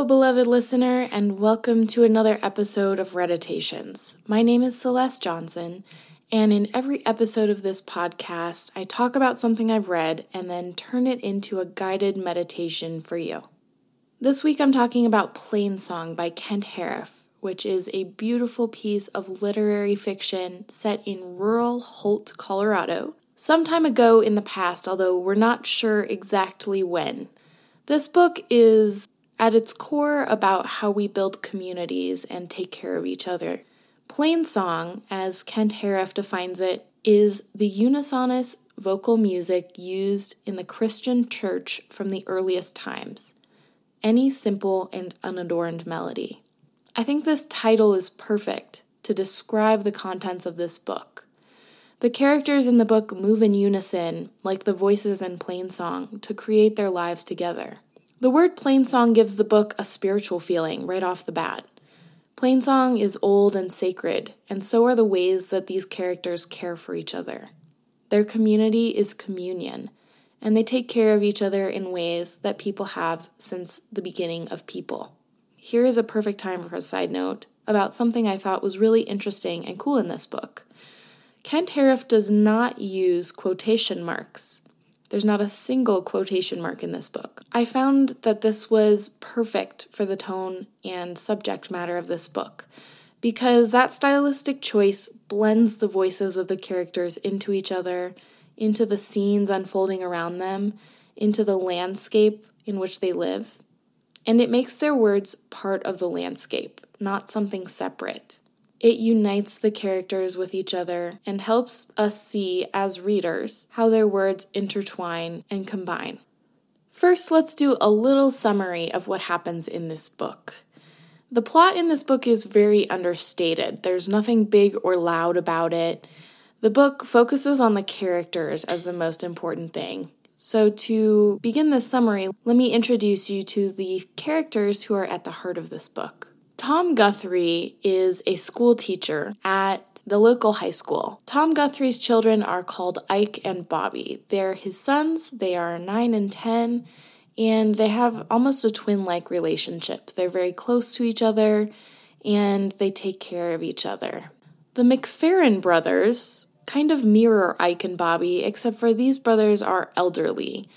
Hello, beloved listener, and welcome to another episode of Reditations. My name is Celeste Johnson, and in every episode of this podcast, I talk about something I've read and then turn it into a guided meditation for you. This week, I'm talking about Plain Song by Kent Haruf, which is a beautiful piece of literary fiction set in rural Holt, Colorado, some time ago in the past, although we're not sure exactly when. This book is at its core about how we build communities and take care of each other. Plainsong, as Kent Haruf defines it, is the unisonous vocal music used in the Christian church from the earliest times. Any simple and unadorned melody. I think this title is perfect to describe the contents of this book. The characters in the book move in unison, like the voices in Plainsong, to create their lives together. The word plainsong gives the book a spiritual feeling right off the bat. Plainsong is old and sacred, and so are the ways that these characters care for each other. Their community is communion, and they take care of each other in ways that people have since the beginning of people. Here is a perfect time for a side note about something I thought was really interesting and cool in this book. Kent Haruf does not use quotation marks. There's not a single quotation mark in this book. I found that this was perfect for the tone and subject matter of this book because that stylistic choice blends the voices of the characters into each other, into the scenes unfolding around them, into the landscape in which they live, and it makes their words part of the landscape, not something separate. It unites the characters with each other and helps us see, as readers, how their words intertwine and combine. First, let's do a little summary of what happens in this book. The plot in this book is very understated, there's nothing big or loud about it. The book focuses on the characters as the most important thing. So, to begin this summary, let me introduce you to the characters who are at the heart of this book. Tom Guthrie is a school teacher at the local high school. Tom Guthrie's children are called Ike and Bobby. They're his sons, they are 9 and 10, and they have almost a twin like relationship. They're very close to each other and they take care of each other. The McPheron brothers kind of mirror Ike and Bobby, except for these brothers are elderly.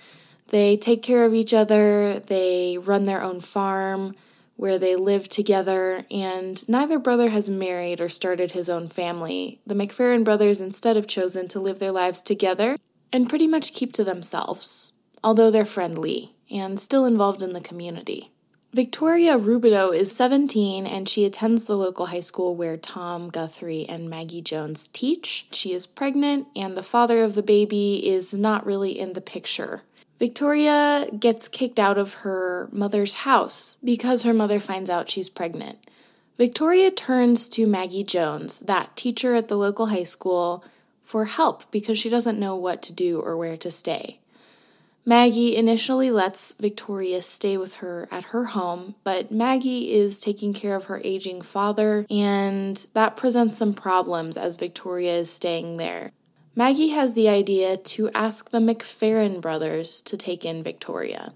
They take care of each other, they run their own farm where they live together, and neither brother has married or started his own family. The McPheron brothers instead have chosen to live their lives together and pretty much keep to themselves, although they're friendly and still involved in the community. Victoria Roubideaux is 17 and she attends the local high school where Tom Guthrie and Maggie Jones teach. She is pregnant, and the father of the baby is not really in the picture. Victoria gets kicked out of her mother's house because her mother finds out she's pregnant. Victoria turns to Maggie Jones, that teacher at the local high school, for help because she doesn't know what to do or where to stay. Maggie initially lets Victoria stay with her at her home, but Maggie is taking care of her aging father, and that presents some problems as Victoria is staying there. Maggie has the idea to ask the McPheron brothers to take in Victoria.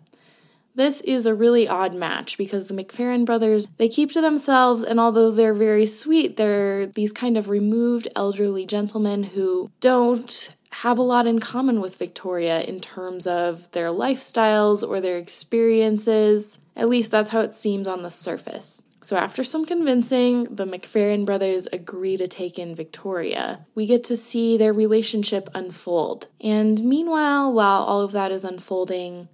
This is a really odd match because the McPheron brothers, they keep to themselves and although they're very sweet, they're these kind of removed elderly gentlemen who don't have a lot in common with Victoria in terms of their lifestyles or their experiences. At least that's how it seems on the surface. So, after some convincing, the McPheron brothers agree to take in Victoria. We get to see their relationship unfold. And meanwhile, while all of that is unfolding,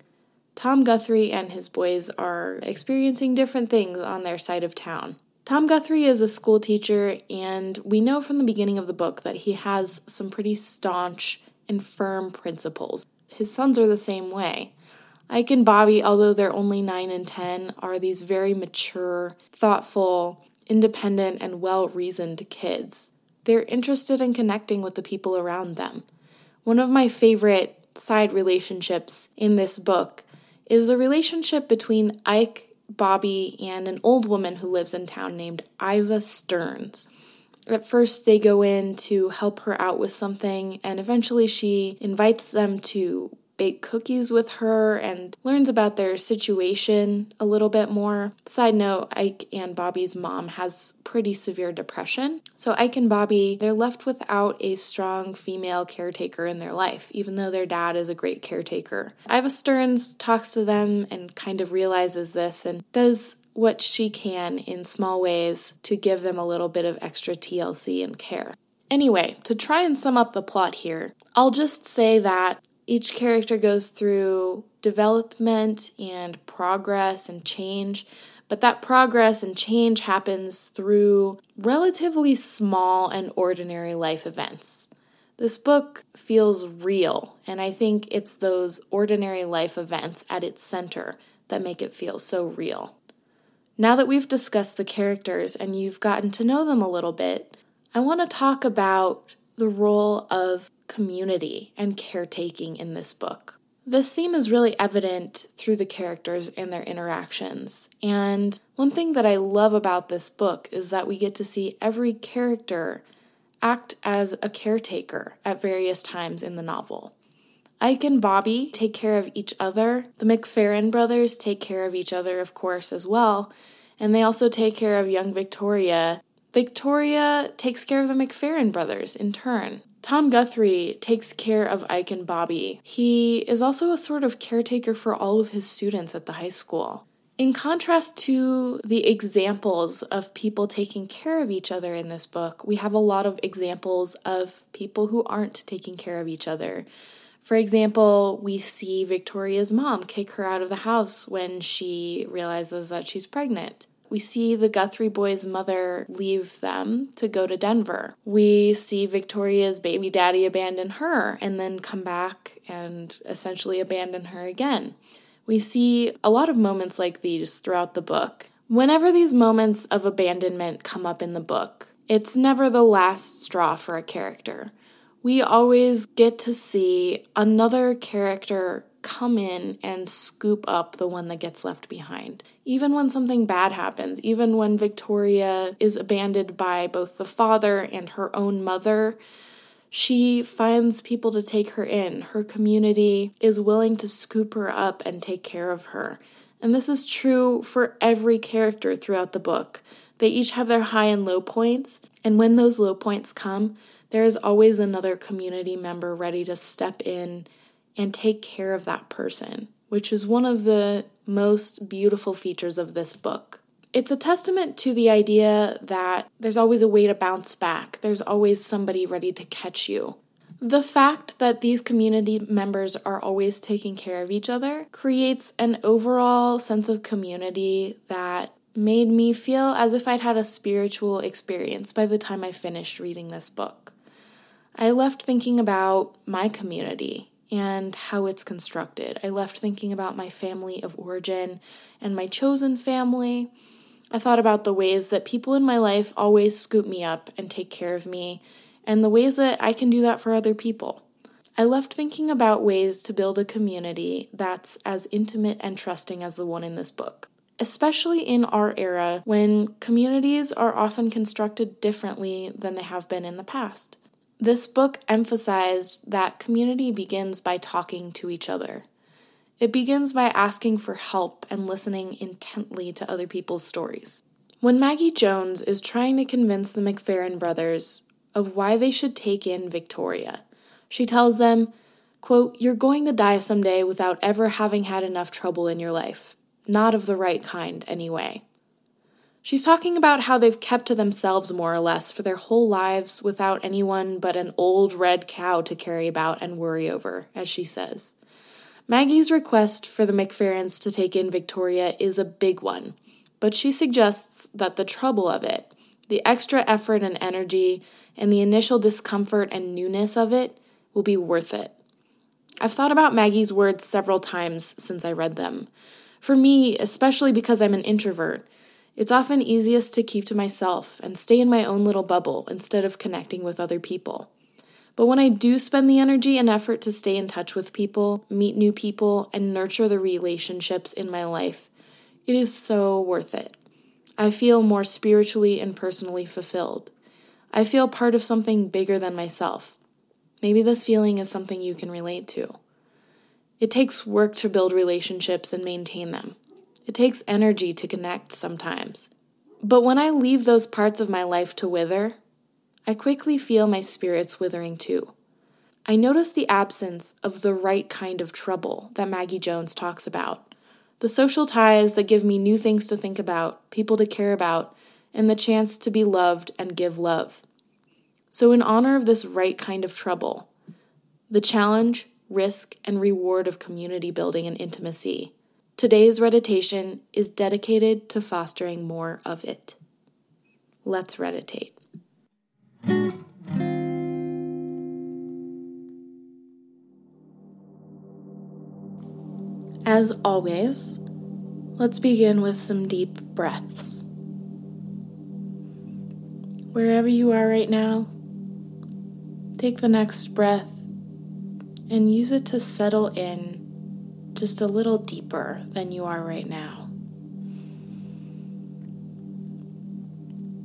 Tom Guthrie and his boys are experiencing different things on their side of town. Tom Guthrie is a school teacher, and we know from the beginning of the book that he has some pretty staunch and firm principles. His sons are the same way. Ike and Bobby, although they're only 9 and 10, are these very mature, thoughtful, independent, and well reasoned kids. They're interested in connecting with the people around them. One of my favorite side relationships in this book is the relationship between Ike, Bobby, and an old woman who lives in town named Iva Stearns. At first, they go in to help her out with something, and eventually, she invites them to bake cookies with her and learns about their situation a little bit more. Side note Ike and Bobby's mom has pretty severe depression. So Ike and Bobby, they're left without a strong female caretaker in their life, even though their dad is a great caretaker. Iva Stearns talks to them and kind of realizes this and does what she can in small ways to give them a little bit of extra TLC and care. Anyway, to try and sum up the plot here, I'll just say that each character goes through development and progress and change, but that progress and change happens through relatively small and ordinary life events. This book feels real, and I think it's those ordinary life events at its center that make it feel so real. Now that we've discussed the characters and you've gotten to know them a little bit, I want to talk about the role of community and caretaking in this book. This theme is really evident through the characters and their interactions. And one thing that I love about this book is that we get to see every character act as a caretaker at various times in the novel. Ike and Bobby take care of each other. The McPheron brothers take care of each other, of course, as well. And they also take care of young Victoria. Victoria takes care of the McPheron brothers in turn. Tom Guthrie takes care of Ike and Bobby. He is also a sort of caretaker for all of his students at the high school. In contrast to the examples of people taking care of each other in this book, we have a lot of examples of people who aren't taking care of each other. For example, we see Victoria's mom kick her out of the house when she realizes that she's pregnant. We see the Guthrie boys' mother leave them to go to Denver. We see Victoria's baby daddy abandon her and then come back and essentially abandon her again. We see a lot of moments like these throughout the book. Whenever these moments of abandonment come up in the book, it's never the last straw for a character. We always get to see another character come in and scoop up the one that gets left behind. Even when something bad happens, even when Victoria is abandoned by both the father and her own mother, she finds people to take her in. Her community is willing to scoop her up and take care of her. And this is true for every character throughout the book. They each have their high and low points, and when those low points come, there is always another community member ready to step in and take care of that person, which is one of the most beautiful features of this book. It's a testament to the idea that there's always a way to bounce back, there's always somebody ready to catch you. The fact that these community members are always taking care of each other creates an overall sense of community that made me feel as if I'd had a spiritual experience by the time I finished reading this book. I left thinking about my community and how it's constructed. I left thinking about my family of origin and my chosen family. I thought about the ways that people in my life always scoop me up and take care of me, and the ways that I can do that for other people. I left thinking about ways to build a community that's as intimate and trusting as the one in this book. Especially in our era when communities are often constructed differently than they have been in the past. This book emphasized that community begins by talking to each other. It begins by asking for help and listening intently to other people's stories. When Maggie Jones is trying to convince the McPheron brothers of why they should take in Victoria, she tells them, quote, You're going to die someday without ever having had enough trouble in your life. Not of the right kind, anyway. She's talking about how they've kept to themselves more or less for their whole lives without anyone but an old red cow to carry about and worry over, as she says. Maggie's request for the McPherons to take in Victoria is a big one, but she suggests that the trouble of it, the extra effort and energy, and the initial discomfort and newness of it will be worth it. I've thought about Maggie's words several times since I read them. For me, especially because I'm an introvert, it's often easiest to keep to myself and stay in my own little bubble instead of connecting with other people. But when I do spend the energy and effort to stay in touch with people, meet new people, and nurture the relationships in my life, it is so worth it. I feel more spiritually and personally fulfilled. I feel part of something bigger than myself. Maybe this feeling is something you can relate to. It takes work to build relationships and maintain them. It takes energy to connect sometimes. But when I leave those parts of my life to wither, I quickly feel my spirits withering too. I notice the absence of the right kind of trouble that Maggie Jones talks about. The social ties that give me new things to think about, people to care about, and the chance to be loved and give love. So, in honor of this right kind of trouble, the challenge, risk, and reward of community building and intimacy, today's meditation is dedicated to fostering more of it. Let's meditate. As always, let's begin with some deep breaths. Wherever you are right now, take the next breath and use it to settle in just a little deeper than you are right now.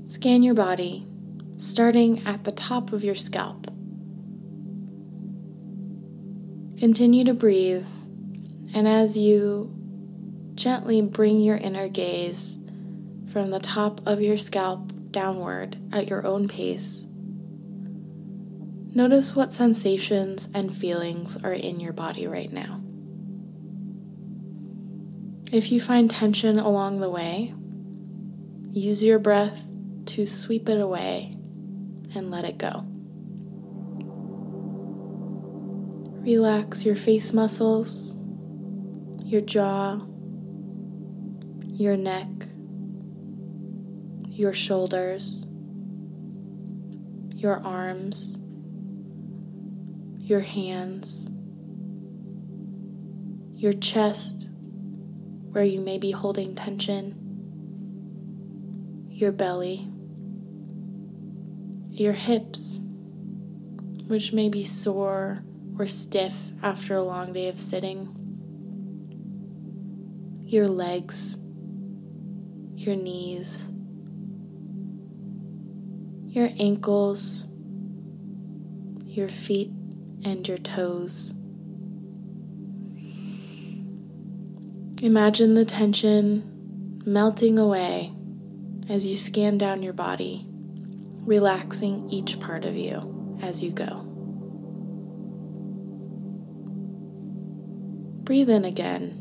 Scan your body, starting at the top of your scalp. Continue to breathe, and as you gently bring your inner gaze from the top of your scalp downward at your own pace, notice what sensations and feelings are in your body right now. If you find tension along the way, use your breath to sweep it away and let it go. Relax your face muscles, your jaw, your neck, your shoulders, your arms, your hands, your chest, where you may be holding tension, your belly, your hips, which may be sore or stiff after a long day of sitting, your legs, your knees. Your ankles, your feet, and your toes. Imagine the tension melting away as you scan down your body, relaxing each part of you as you go. Breathe in again.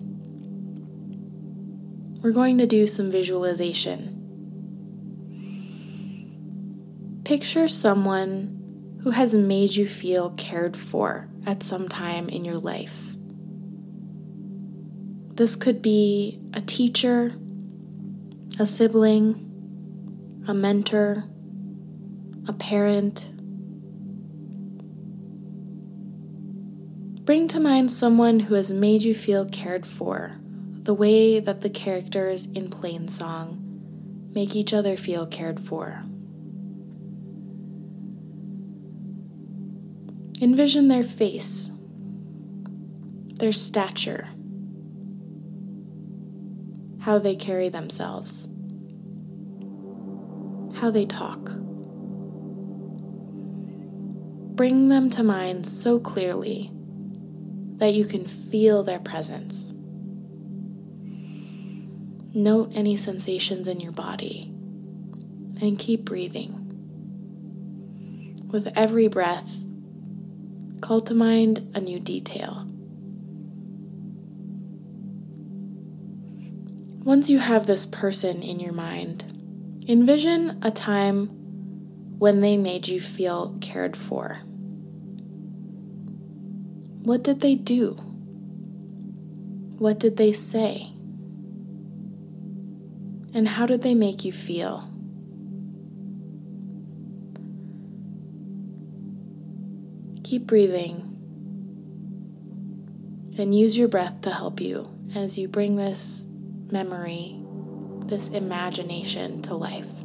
We're going to do some visualization. Picture someone who has made you feel cared for at some time in your life. This could be a teacher, a sibling, a mentor, a parent. Bring to mind someone who has made you feel cared for, the way that the characters in Plainsong make each other feel cared for. Envision their face, their stature, how they carry themselves, how they talk. Bring them to mind so clearly that you can feel their presence. Note any sensations in your body and keep breathing. With every breath, Call to mind a new detail. Once you have this person in your mind, envision a time when they made you feel cared for. What did they do? What did they say? And how did they make you feel? Keep breathing and use your breath to help you as you bring this memory, this imagination to life.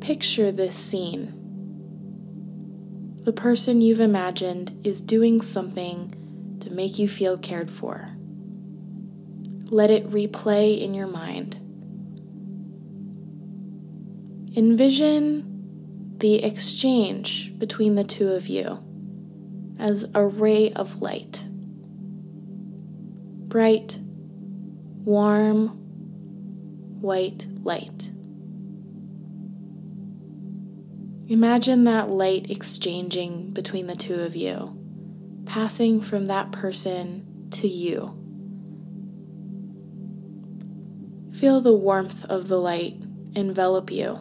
Picture this scene. The person you've imagined is doing something to make you feel cared for. Let it replay in your mind. Envision the exchange between the two of you. as a ray of light. Bright, warm, white light. Imagine that light exchanging between the two of you, passing from that person to you. Feel the warmth of the light envelop you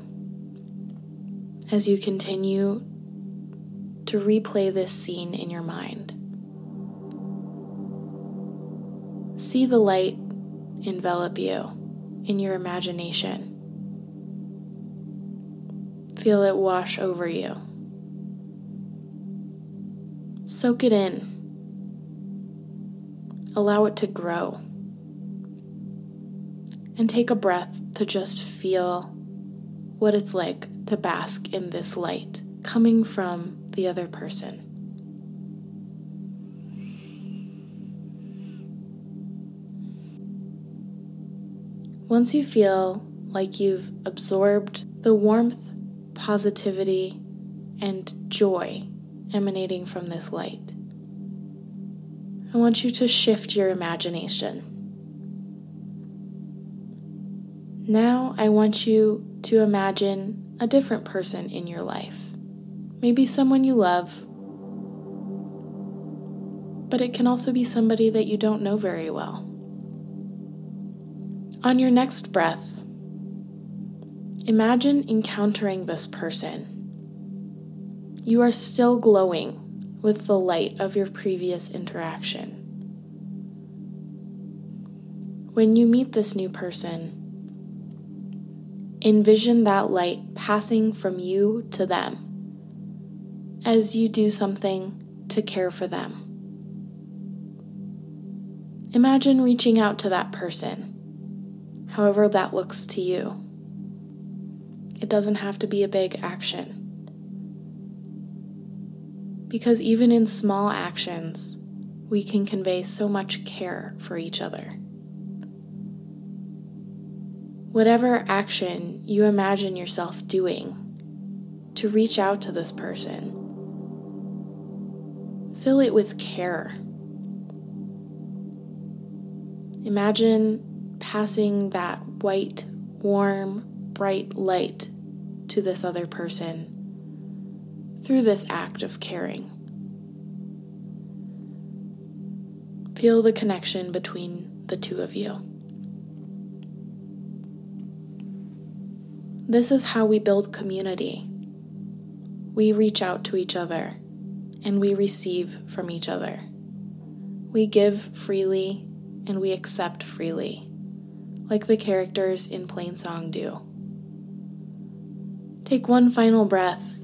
as you continue to replay this scene in your mind. See the light envelop you in your imagination. Feel it wash over you. Soak it in. Allow it to grow. And take a breath to just feel what it's like to bask in this light coming from the other person. Once you feel like you've absorbed the warmth, positivity, and joy emanating from this light, I want you to shift your imagination. Now, I want you to imagine a different person in your life maybe someone you love, but it can also be somebody that you don't know very well. On your next breath, imagine encountering this person. You are still glowing with the light of your previous interaction. When you meet this new person, envision that light passing from you to them as you do something to care for them. Imagine reaching out to that person, however that looks to you. It doesn't have to be a big action. Because even in small actions, we can convey so much care for each other. Whatever action you imagine yourself doing to reach out to this person, Fill it with care. Imagine passing that white, warm, bright light to this other person through this act of caring. Feel the connection between the two of you. This is how we build community. We reach out to each other and we receive from each other. We give freely and we accept freely, like the characters in Plainsong do. Take one final breath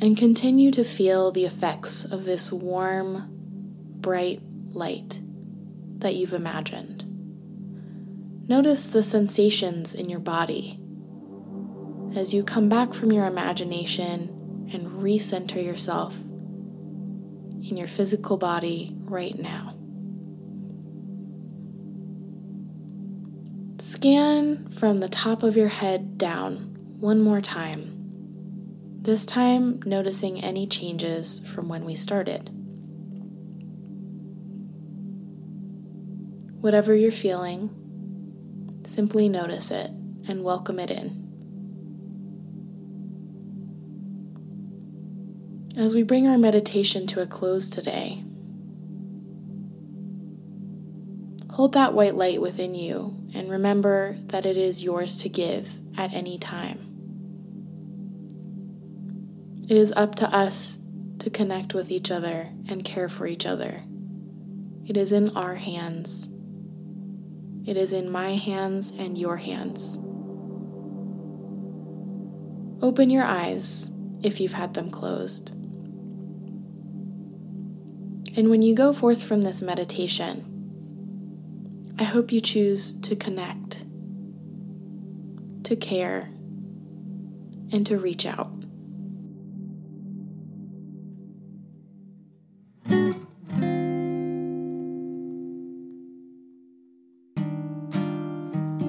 and continue to feel the effects of this warm, bright light that you've imagined. Notice the sensations in your body as you come back from your imagination and recenter yourself in your physical body right now. Scan from the top of your head down one more time, this time noticing any changes from when we started. Whatever you're feeling, simply notice it and welcome it in. As we bring our meditation to a close today, hold that white light within you and remember that it is yours to give at any time. It is up to us to connect with each other and care for each other. It is in our hands. It is in my hands and your hands. Open your eyes if you've had them closed. And when you go forth from this meditation, I hope you choose to connect, to care, and to reach out.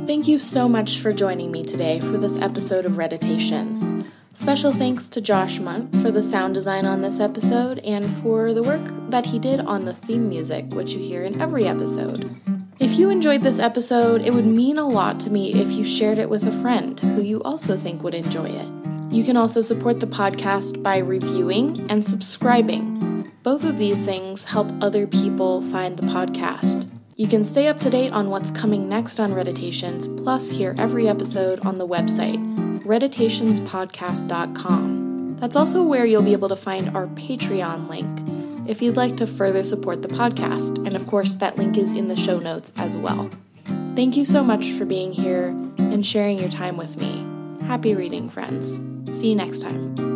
Thank you so much for joining me today for this episode of Reditations. Special thanks to Josh Munt for the sound design on this episode and for the work that he did on the theme music, which you hear in every episode. If you enjoyed this episode, it would mean a lot to me if you shared it with a friend who you also think would enjoy it. You can also support the podcast by reviewing and subscribing. Both of these things help other people find the podcast. You can stay up to date on what's coming next on Reditations, plus hear every episode on the website, reditationspodcast.com. That's also where you'll be able to find our Patreon link if you'd like to further support the podcast, and of course, that link is in the show notes as well. Thank you so much for being here and sharing your time with me. Happy reading, friends. See you next time.